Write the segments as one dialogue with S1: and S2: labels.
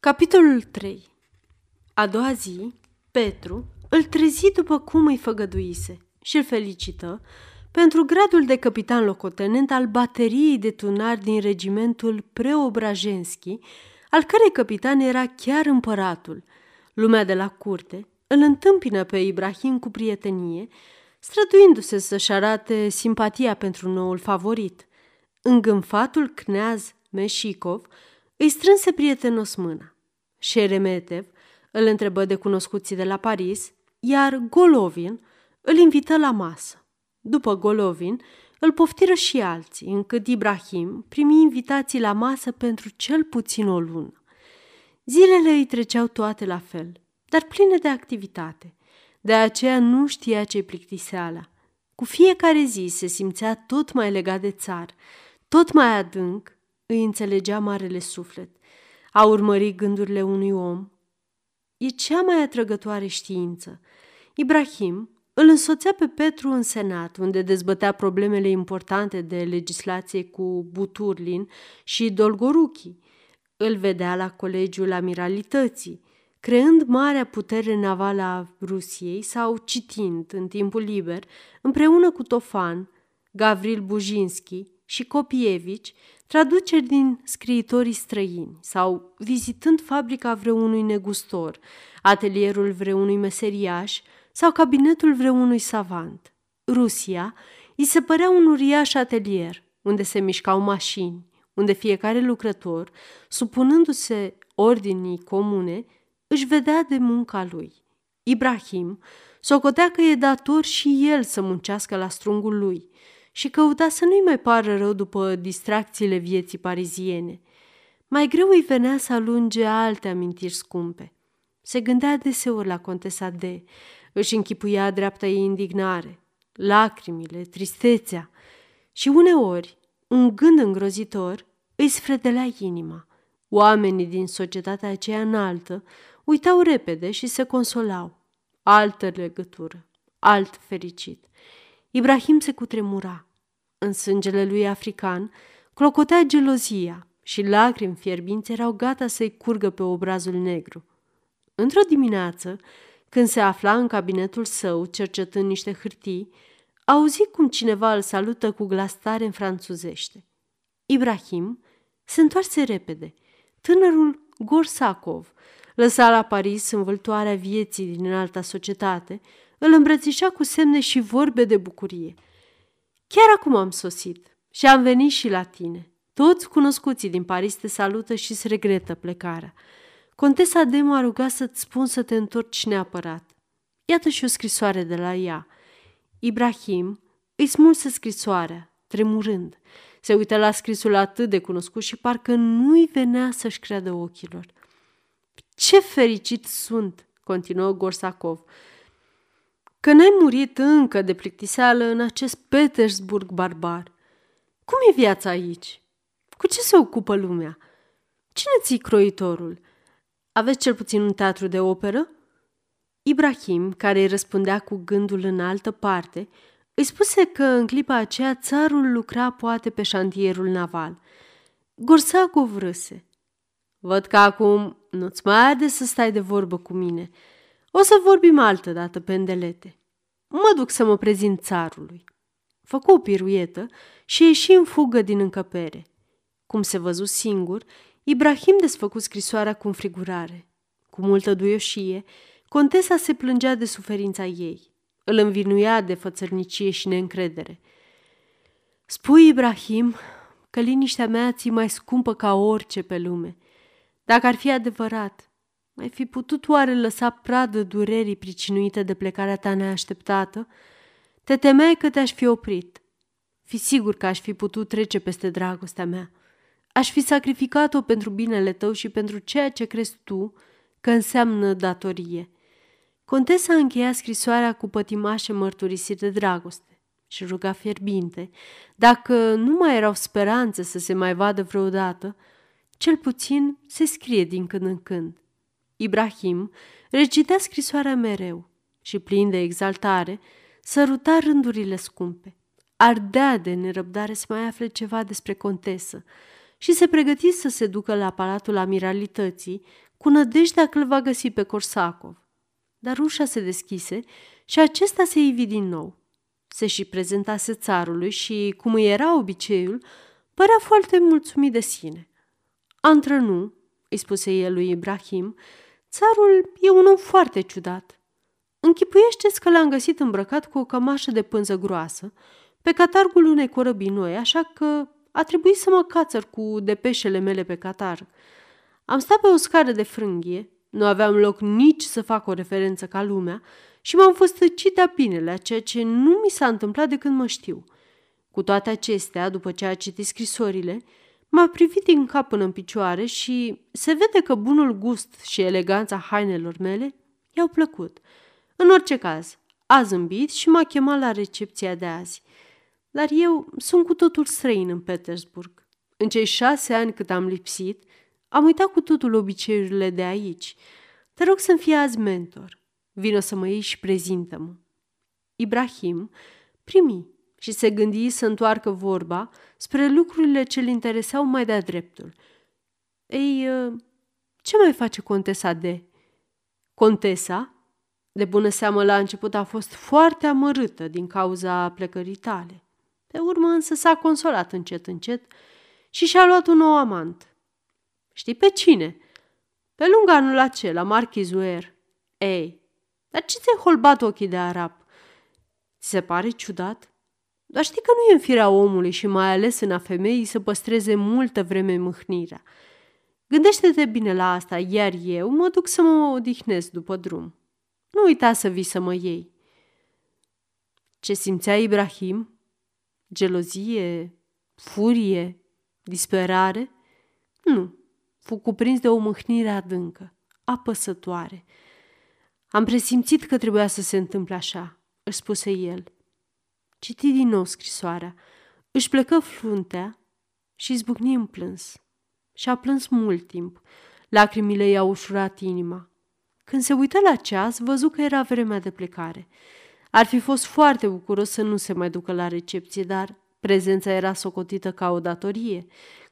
S1: Capitolul 3 A doua zi, Petru îl trezi după cum îi făgăduise și îl felicită pentru gradul de capitan locotenent al bateriei de tunari din regimentul Preobrajenski, al cărei capitan era chiar împăratul. Lumea de la curte îl întâmpină pe Ibrahim cu prietenie, străduindu-se să-și arate simpatia pentru noul favorit. Îngânfatul cneaz Meșicov îi strânse prietenos mâna. Șeremetev îl întrebă de cunoscuții de la Paris, iar Golovin îl invită la masă. După Golovin, îl poftiră și alții, încât Ibrahim primi invitații la masă pentru cel puțin o lună. Zilele îi treceau toate la fel, dar pline de activitate. De aceea nu știa ce plictiseala. Cu fiecare zi se simțea tot mai legat de țar, tot mai adânc îi înțelegea marele suflet. A urmări gândurile unui om e cea mai atrăgătoare știință. Ibrahim îl însoțea pe Petru în senat, unde dezbătea problemele importante de legislație cu Buturlin și Dolgoruchi. Îl vedea la Colegiul Amiralității, creând marea putere navală a Rusiei sau citind în timpul liber, împreună cu Tofan, Gavril Bujinski și Kopievici, traduceri din scriitorii străini sau vizitând fabrica vreunui negustor, atelierul vreunui meseriaș sau cabinetul vreunui savant. Rusia îi se părea un uriaș atelier unde se mișcau mașini, unde fiecare lucrător, supunându-se ordinii comune, își vedea de munca lui. Ibrahim socotea că e dator și el să muncească la strungul lui și căuta să nu-i mai pară rău după distracțiile vieții pariziene. Mai greu îi venea să alunge alte amintiri scumpe. Se gândea deseori la contesa D, își închipuia dreapta ei indignare, lacrimile, tristețea și uneori un gând îngrozitor îi sfredelea inima. Oamenii din societatea aceea înaltă uitau repede și se consolau. Altă legătură, alt fericit. Ibrahim se cutremura. În sângele lui african clocotea gelozia și lacrimi fierbinți erau gata să-i curgă pe obrazul negru. Într-o dimineață, când se afla în cabinetul său, cercetând niște hârtii, auzi cum cineva îl salută cu glas tare în franțuzește. Ibrahim se întoarse repede. Tânărul Gorsakov lăsa la Paris învăltoarea vieții din alta societate, îl îmbrățișa cu semne și vorbe de bucurie. Chiar acum am sosit și am venit și la tine. Toți cunoscuții din Paris te salută și îți regretă plecarea. Contesa de m-a rugat să-ți spun să te întorci neapărat. Iată și o scrisoare de la ea. Ibrahim îi smulse scrisoarea, tremurând. Se uită la scrisul atât de cunoscut și parcă nu-i venea să-și creadă ochilor. Ce fericit sunt, continuă Gorsakov, că n-ai murit încă de plictiseală în acest Petersburg barbar. Cum e viața aici? Cu ce se ocupă lumea? Cine ți croitorul? Aveți cel puțin un teatru de operă? Ibrahim, care îi răspundea cu gândul în altă parte, îi spuse că în clipa aceea țarul lucra poate pe șantierul naval. Gorsakov râse. Văd că acum nu-ți mai arde să stai de vorbă cu mine. O să vorbim altă dată, pendelete. Mă duc să mă prezint țarului. Făcu o piruietă și ieși în fugă din încăpere. Cum se văzu singur, Ibrahim desfăcu scrisoarea cu înfrigurare. Cu multă duioșie, contesa se plângea de suferința ei. Îl învinuia de fățărnicie și neîncredere. Spui, Ibrahim, că liniștea mea ți mai scumpă ca orice pe lume – dacă ar fi adevărat, mai fi putut oare lăsa pradă durerii pricinuite de plecarea ta neașteptată? Te temeai că te-aș fi oprit. Fi sigur că aș fi putut trece peste dragostea mea. Aș fi sacrificat-o pentru binele tău și pentru ceea ce crezi tu că înseamnă datorie. Contesa încheia scrisoarea cu pătimașe mărturisiri de dragoste și ruga fierbinte, dacă nu mai erau speranțe să se mai vadă vreodată, cel puțin se scrie din când în când. Ibrahim recitea scrisoarea mereu și, plin de exaltare, săruta rândurile scumpe. Ardea de nerăbdare să mai afle ceva despre contesă și se pregăti să se ducă la palatul amiralității, cu nădejdea că îl va găsi pe Corsacov. Dar ușa se deschise și acesta se ivi din nou. Se și prezentase țarului și, cum îi era obiceiul, părea foarte mulțumit de sine. Antrănu, îi spuse el lui Ibrahim, țarul e un om foarte ciudat. închipuiește că l-am găsit îmbrăcat cu o cămașă de pânză groasă, pe catargul unei corăbii noi, așa că a trebuit să mă cațăr cu depeșele mele pe catar. Am stat pe o scară de frânghie, nu aveam loc nici să fac o referență ca lumea și m-am fost de-a binele, ceea ce nu mi s-a întâmplat de când mă știu. Cu toate acestea, după ce a citit scrisorile, m-a privit din cap până în picioare și se vede că bunul gust și eleganța hainelor mele i-au plăcut. În orice caz, a zâmbit și m-a chemat la recepția de azi. Dar eu sunt cu totul străin în Petersburg. În cei șase ani cât am lipsit, am uitat cu totul obiceiurile de aici. Te rog să-mi fie azi mentor. Vino să mă iei și prezintă-mă. Ibrahim primi și se gândi să întoarcă vorba spre lucrurile ce-l interesau mai de-a dreptul. Ei, ă, ce mai face contesa de? Contesa? De bună seamă, la început a fost foarte amărâtă din cauza plecării tale. Pe urmă însă s-a consolat încet, încet și și-a luat un nou amant. Știi pe cine? Pe lângă anul acela, Marchizuer. Ei, dar ce ți-ai holbat ochii de arab? Ți se pare ciudat? Dar știi că nu e în firea omului și mai ales în a femeii să păstreze multă vreme mâhnirea. Gândește-te bine la asta, iar eu mă duc să mă odihnesc după drum. Nu uita să vii să mă iei. Ce simțea Ibrahim gelozie, furie, disperare? Nu, fu cuprins de o mâhnire adâncă, apăsătoare. Am presimțit că trebuia să se întâmple așa, își spuse el. Citi din nou scrisoarea, își plecă fruntea și izbucni în plâns. Și a plâns mult timp. Lacrimile i-au ușurat inima. Când se uită la ceas, văzu că era vremea de plecare – ar fi fost foarte bucuros să nu se mai ducă la recepție, dar prezența era socotită ca o datorie,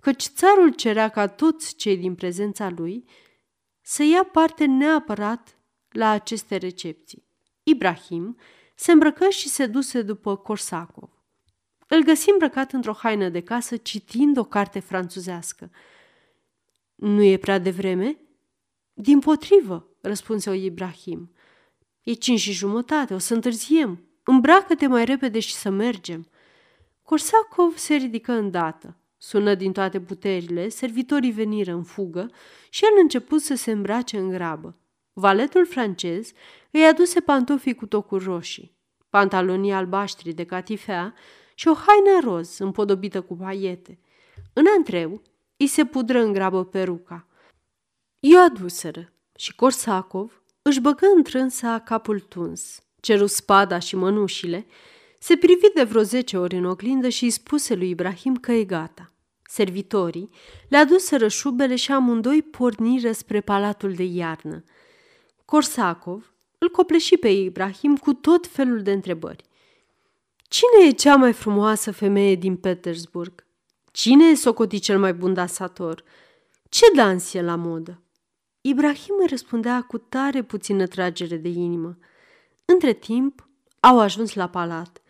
S1: căci țarul cerea ca toți cei din prezența lui să ia parte neapărat la aceste recepții. Ibrahim se îmbrăcă și se duse după Corsacov. Îl găsi îmbrăcat într-o haină de casă, citind o carte franțuzească. Nu e prea devreme?" Din potrivă, răspunse Ibrahim. E cinci și jumătate, o să întârziem. Îmbracă-te mai repede și să mergem. Corsacov se ridică îndată. Sună din toate puterile, servitorii veniră în fugă și el început să se îmbrace în grabă. Valetul francez îi aduse pantofii cu tocuri roșii, pantalonii albaștri de catifea și o haină roz împodobită cu paiete. În antreu îi se pudră în grabă peruca. I-o aduseră și Corsacov își băgă întrânsa capul tuns, ceru spada și mănușile, se privi de vreo zece ori în oglindă și îi spuse lui Ibrahim că e gata. Servitorii le aduseră șubele și amândoi porniră spre palatul de iarnă. Corsacov îl copleși pe Ibrahim cu tot felul de întrebări. Cine e cea mai frumoasă femeie din Petersburg? Cine e socotit cel mai bun dansator? Ce dans e la modă? Ibrahim îi răspundea cu tare puțină tragere de inimă. Între timp, au ajuns la palat.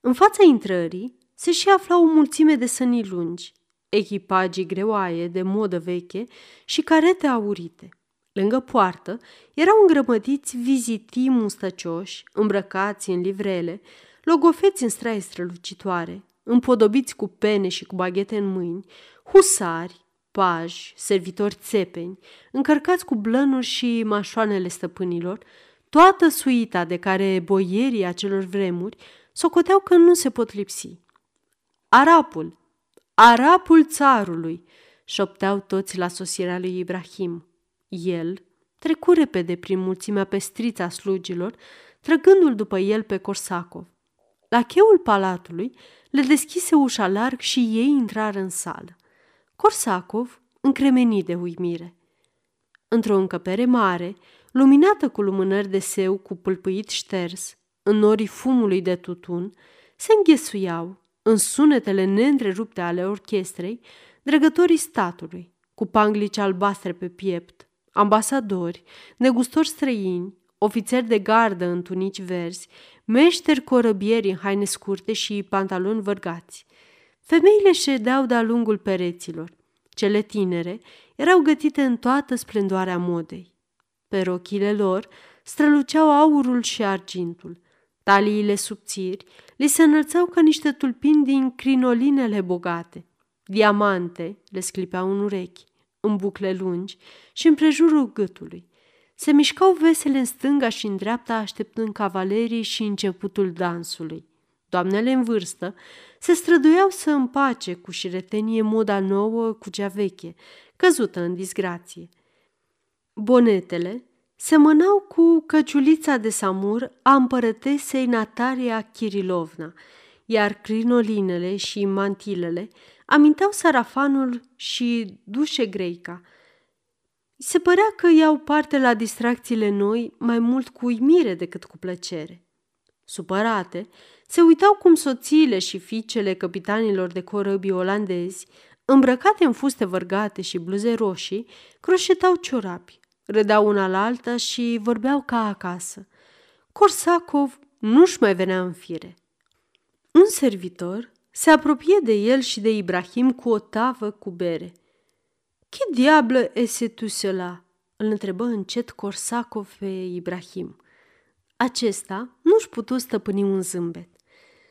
S1: În fața intrării se și afla o mulțime de sănii lungi, echipagii greoaie de modă veche și carete aurite. Lângă poartă erau îngrămădiți vizitii mustăcioși, îmbrăcați în livrele, logofeți în straie strălucitoare, împodobiți cu pene și cu baghete în mâini, husari, paji, servitori țepeni, încărcați cu blănuri și mașoanele stăpânilor, toată suita de care boierii acelor vremuri socoteau că nu se pot lipsi. Arapul, arapul țarului, șopteau toți la sosirea lui Ibrahim. El trecu repede prin mulțimea pestriță a slugilor, trăgându-l după el pe Corsacov. La cheul palatului le deschise ușa larg și ei intrară în sală. Corsacov încremeni de uimire. Într-o încăpere mare, luminată cu lumânări de seu cu pâlpâit șters, în norii fumului de tutun, se înghesuiau, în sunetele neîntrerupte ale orchestrei, dregătorii statului, cu panglici albastre pe piept, ambasadori, negustori străini, ofițeri de gardă în tunici verzi, meșteri corăbieri în haine scurte și pantaloni vărgați. Femeile ședeau de-a lungul pereților. Cele tinere erau gătite în toată splendoarea modei. Pe rochile lor străluceau aurul și argintul. Taliile subțiri li se înălțau ca niște tulpini din crinolinele bogate. Diamante le sclipeau în urechi, în bucle lungi și în prejurul gâtului. Se mișcau vesele în stânga și în dreapta, așteptând cavalerii și începutul dansului. Doamnele în vârstă se străduiau să împace cu șiretenie moda nouă cu cea veche, căzută în disgrație. Bonetele semănau cu căciulița de samur a împărătesei Natalia Kirilovna, iar crinolinele și mantilele aminteau sarafanul și dușe greica. Se părea că iau parte la distracțiile noi mai mult cu uimire decât cu plăcere. Supărate, se uitau cum soțiile și fiicele capitanilor de corăbii olandezi, îmbrăcate în fuste vărgate și bluze roșii, croșetau ciorapi, râdeau una la alta și vorbeau ca acasă. Corsacov nu-și mai venea în fire. Un servitor se apropie de el și de Ibrahim cu o tavă cu bere. Ce diablă ese tu cela?" îl întrebă încet Corsacov pe Ibrahim. Acesta nu-și putu stăpâni un zâmbet.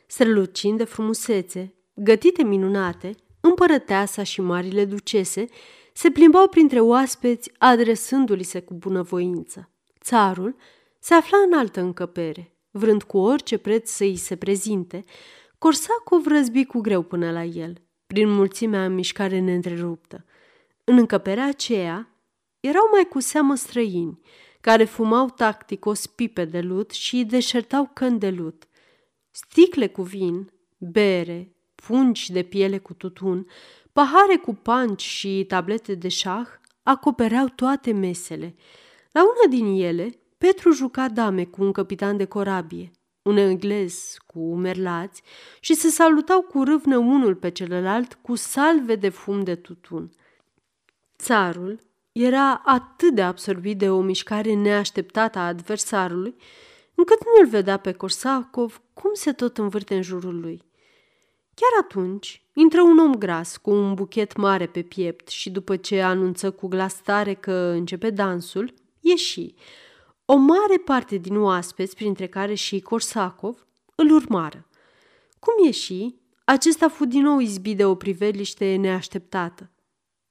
S1: Strălucind de frumusețe, gătite minunate, împărăteasa și marile ducese se plimbau printre oaspeți adresându-li se cu bunăvoință. Țarul se afla în altă încăpere, vrând cu orice preț să îi se prezinte, Corsacov răzbi cu greu până la el, prin mulțimea în mișcare neîntreruptă. În încăperea aceea erau mai cu seamă străini, care fumau tacticos pipe de lut și deșertau căni de lut. Sticle cu vin, bere, pungi de piele cu tutun, pahare cu panci și tablete de șah acopereau toate mesele. La una din ele, Petru juca dame cu un capitan de corabie, un englez cu merlați și se salutau cu râvnă unul pe celălalt cu salve de fum de tutun. Țarul era atât de absorbit de o mișcare neașteptată a adversarului, încât nu îl vedea pe Korsakov cum se tot învârte în jurul lui. Chiar atunci intră un om gras cu un buchet mare pe piept și după ce anunță cu glas tare că începe dansul, ieși. O mare parte din oaspeți, printre care și Korsakov, îl urmară. Cum ieși, acesta fu din nou izbit de o priveliște neașteptată.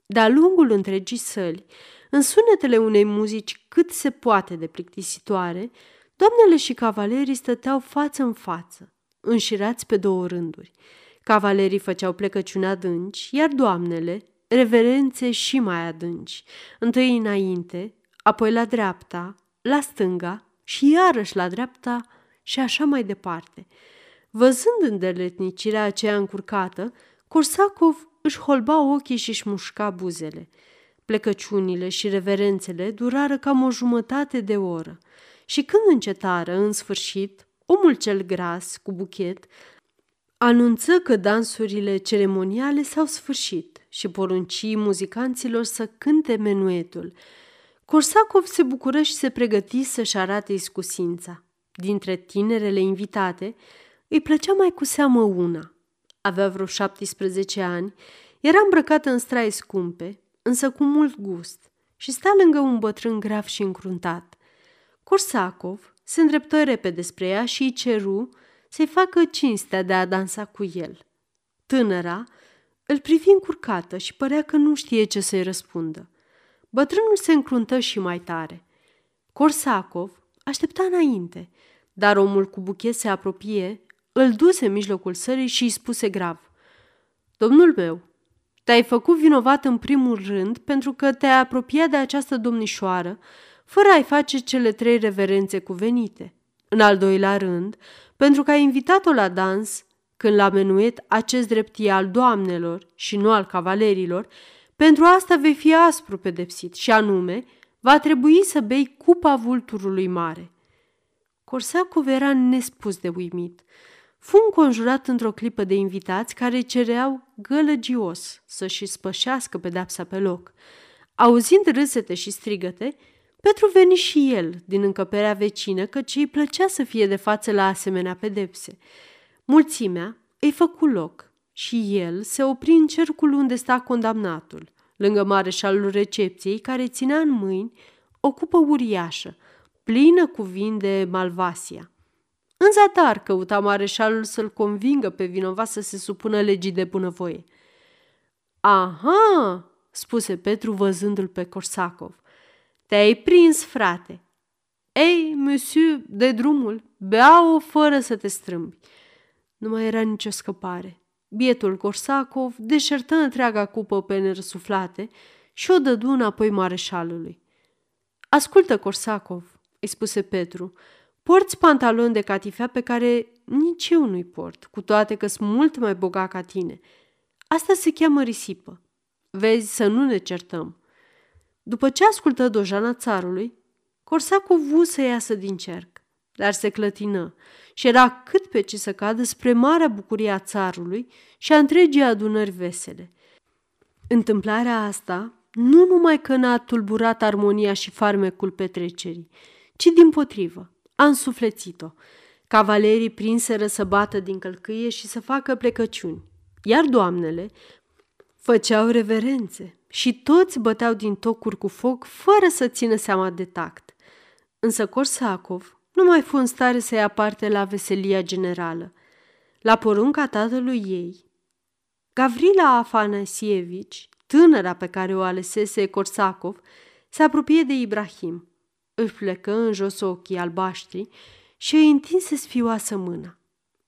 S1: De-a lungul întregii săli, în sunetele unei muzici cât se poate de plictisitoare, doamnele și cavalerii stăteau față în față, înșirați pe două rânduri. Cavalerii făceau plecăciuni adânci, iar doamnele, reverențe și mai adânci, întâi înainte, apoi la dreapta, la stânga și iarăși la dreapta și așa mai departe. Văzând îndeletnicirea aceea încurcată, Corsacov își holba ochii și își mușca buzele. Plecăciunile și reverențele durară cam o jumătate de oră și când încetară, în sfârșit, omul cel gras, cu buchet, anunță că dansurile ceremoniale s-au sfârșit și porunci muzicanților să cânte menuetul. Corsacov se bucură și se pregăti să-și arate iscusința. Dintre tinerele invitate, îi plăcea mai cu seamă una – avea vreo 17 ani, era îmbrăcată în strai scumpe, însă cu mult gust, și sta lângă un bătrân grav și încruntat. Corsacov se îndreptă repede spre ea și îi ceru să-i facă cinstea de a dansa cu el. Tânăra îl privi încurcată și părea că nu știe ce să-i răspundă. Bătrânul se încruntă și mai tare. Corsacov aștepta înainte, dar omul cu buchet se apropie îl duse în mijlocul sării și îi spuse grav. Domnul meu, te-ai făcut vinovat în primul rând pentru că te-ai apropiat de această domnișoară fără a-i face cele trei reverențe cuvenite. În al doilea rând, pentru că ai invitat-o la dans, când la menuet acest drept e al doamnelor și nu al cavalerilor, pentru asta vei fi aspru pedepsit și anume, va trebui să bei cupa vulturului mare. Corsacov era nespus de uimit. fu înconjurat într-o clipă de invitați care cereau gălăgios să-și spășească pedepsa pe loc. Auzind râsete și strigăte, Petru veni și el din încăperea vecină, căci îi plăcea să fie de față la asemenea pedepse. Mulțimea îi făcu loc și el se opri în cercul unde sta condamnatul, lângă mareșalul recepției, care ținea în mâini o cupă uriașă, plină cu vin de Malvasia. În zadar căuta mareșalul să-l convingă pe vinovat să se supună legii de bunăvoie. Aha, spuse Petru văzându-l pe Corsacov. Te-ai prins, frate. Ei, monsieur, de drumul, bea-o fără să te strâmbi. Nu mai era nicio scăpare. Bietul Corsacov deșertă întreaga cupă pe nerăsuflate și o dădu înapoi mareșalului. Ascultă, Corsacov, îi spuse Petru, porți pantaloni de catifea pe care nici eu nu-i port, cu toate că sunt mult mai bogat ca tine. Asta se cheamă risipă. Vezi să nu ne certăm. După ce ascultă dojana țarului, Corsacov vu să iasă din cerc, dar se clătină și era cât pe ce să cadă spre marea bucurie a țarului și a întregii adunări vesele. Întâmplarea asta nu numai că n-a tulburat armonia și farmecul petrecerii, ci din potrivă, a însuflețit-o. Cavalerii prinseră să bată din călcâie și să facă plecăciuni, iar doamnele făceau reverențe și toți băteau din tocuri cu foc fără să țină seama de tact. Însă Corsacov nu mai fu în stare să ia parte la veselia generală. La porunca tatălui ei, Gavrila Afanasievici, tânăra pe care o alesese Corsacov, se apropie de Ibrahim. Își plecă în jos ochii albaștri și îi întinse sfioasă mâna.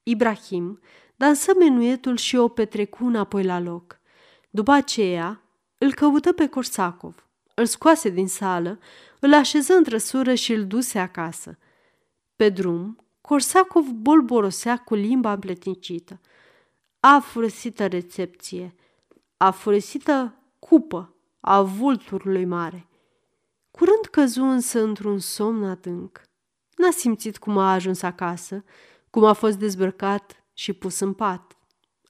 S1: Ibrahim dansă menuetul și o petrecu înapoi la loc. După aceea, îl căută pe Corsacov, îl scoase din sală, îl așeză în trăsură și îl duse acasă. Pe drum, Corsacov bolborosea cu limba împletnicită. A furăsită recepție, a furăsită cupă a vulturului mare. Curând căzu însă într-un somn adânc. N-a simțit cum a ajuns acasă, cum a fost dezbrăcat și pus în pat.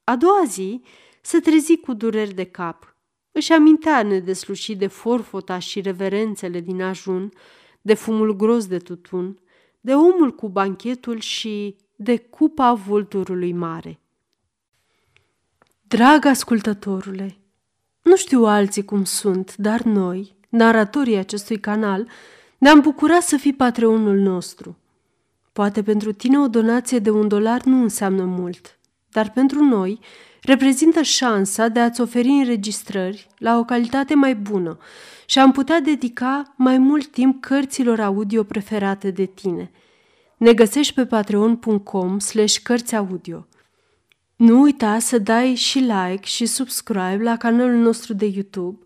S1: A doua zi se trezi cu dureri de cap. Își amintea nedeslușit de forfota și reverențele din ajun, de fumul gros de tutun, de omul cu banchetul și de cupa vulturului mare. Drag ascultătorule, nu știu alții cum sunt, dar noi, naratorii acestui canal, ne-am bucurat să fii patreonul nostru. Poate pentru tine o donație de un dolar nu înseamnă mult, dar pentru noi reprezintă șansa de a-ți oferi înregistrări la o calitate mai bună și am putea dedica mai mult timp cărților audio preferate de tine. Ne găsești pe patreon.com slash cărți audio. Nu uita să dai și like și subscribe la canalul nostru de YouTube